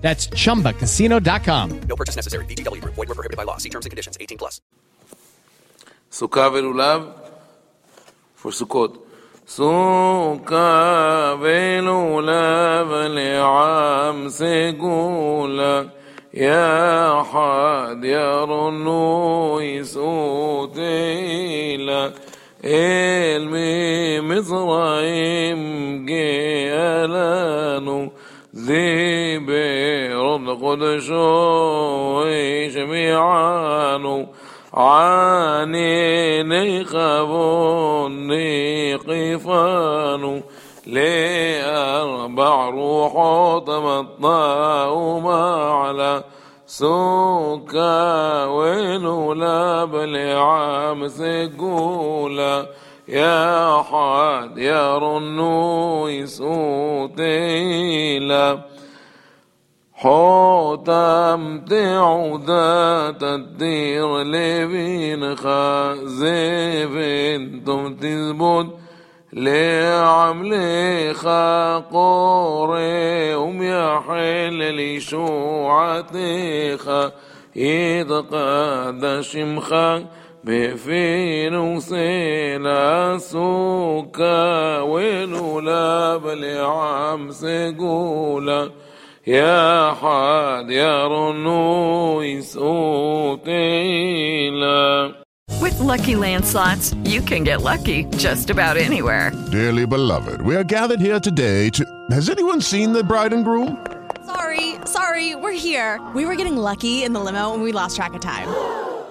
That's ChumbaCasino.com. No purchase necessary. VGW. Void were prohibited by law. See terms and conditions. 18 plus. Sukkah ve'lulav for Sukkot. Sukkah ve'lulav le'am segula had حد يرنو يسوت إلى إلمي مصرعيم جيلانو ذي بئر القدس جميعا عاني نيقب نيقفان لأربع روح تمطاء على سكا ولولا بلعام سقولا يا حد يا رنو يسوتيلا. حوتم تعودات الدير لبين خازفين تم تزبط لعمل خاقوري أم يحل لي شوعتيخا يتقاد شمخا بفين وسيلا سوكا ولولا بلعم سقولا يا حاد يا رنو يسوتيلا With Lucky Land slots, you can get lucky just about anywhere. Dearly beloved, we are gathered here today to. Has anyone seen the bride and groom? Sorry, sorry, we're here. We were getting lucky in the limo and we lost track of time.